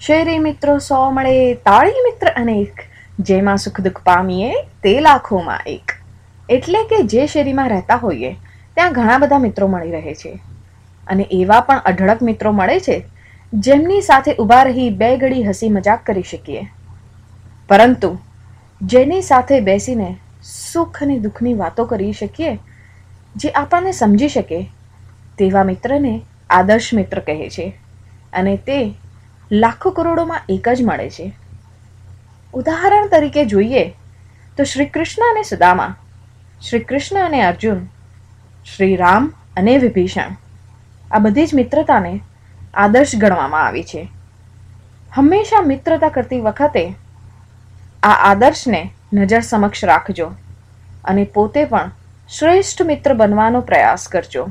શેરી મિત્રો સો મળે તાળી મિત્ર અનેક જેમાં સુખ દુઃખ પામીએ તે લાખોમાં એક. એટલે કે જે શેરીમાં રહેતા હોઈએ, ત્યાં ઘણા બધા મિત્રો મળી રહે છે. અને એવા પણ અઢળક મિત્રો મળે છે, જેમની સાથે ઊભા રહી બે ઘડી હસી મજાક કરી શકીએ. પરંતુ, જેની સાથે બેસીને સુખ અને દુઃખની વાતો કરી શકીએ, જે આપણને સમજી શકે, તેવા મિત્રને આદર્શ મિત્ર કહે છે. અને તે લાખો કરોડોમાં એક જ મળે છે. ઉદાહરણ તરીકે જોઈએ તો શ્રી કૃષ્ણ અને સુદામા, શ્રી કૃષ્ણ અને અર્જુન, શ્રી રામ અને વિભીષણ, આ બધી જ મિત્રતાને આદર્શ ગણવામાં આવી છે. હંમેશા મિત્રતા કરતી વખતે આ આદર્શને નજર સમક્ષ રાખજો અને પોતે પણ શ્રેષ્ઠ મિત્ર બનવાનો પ્રયાસ કરજો.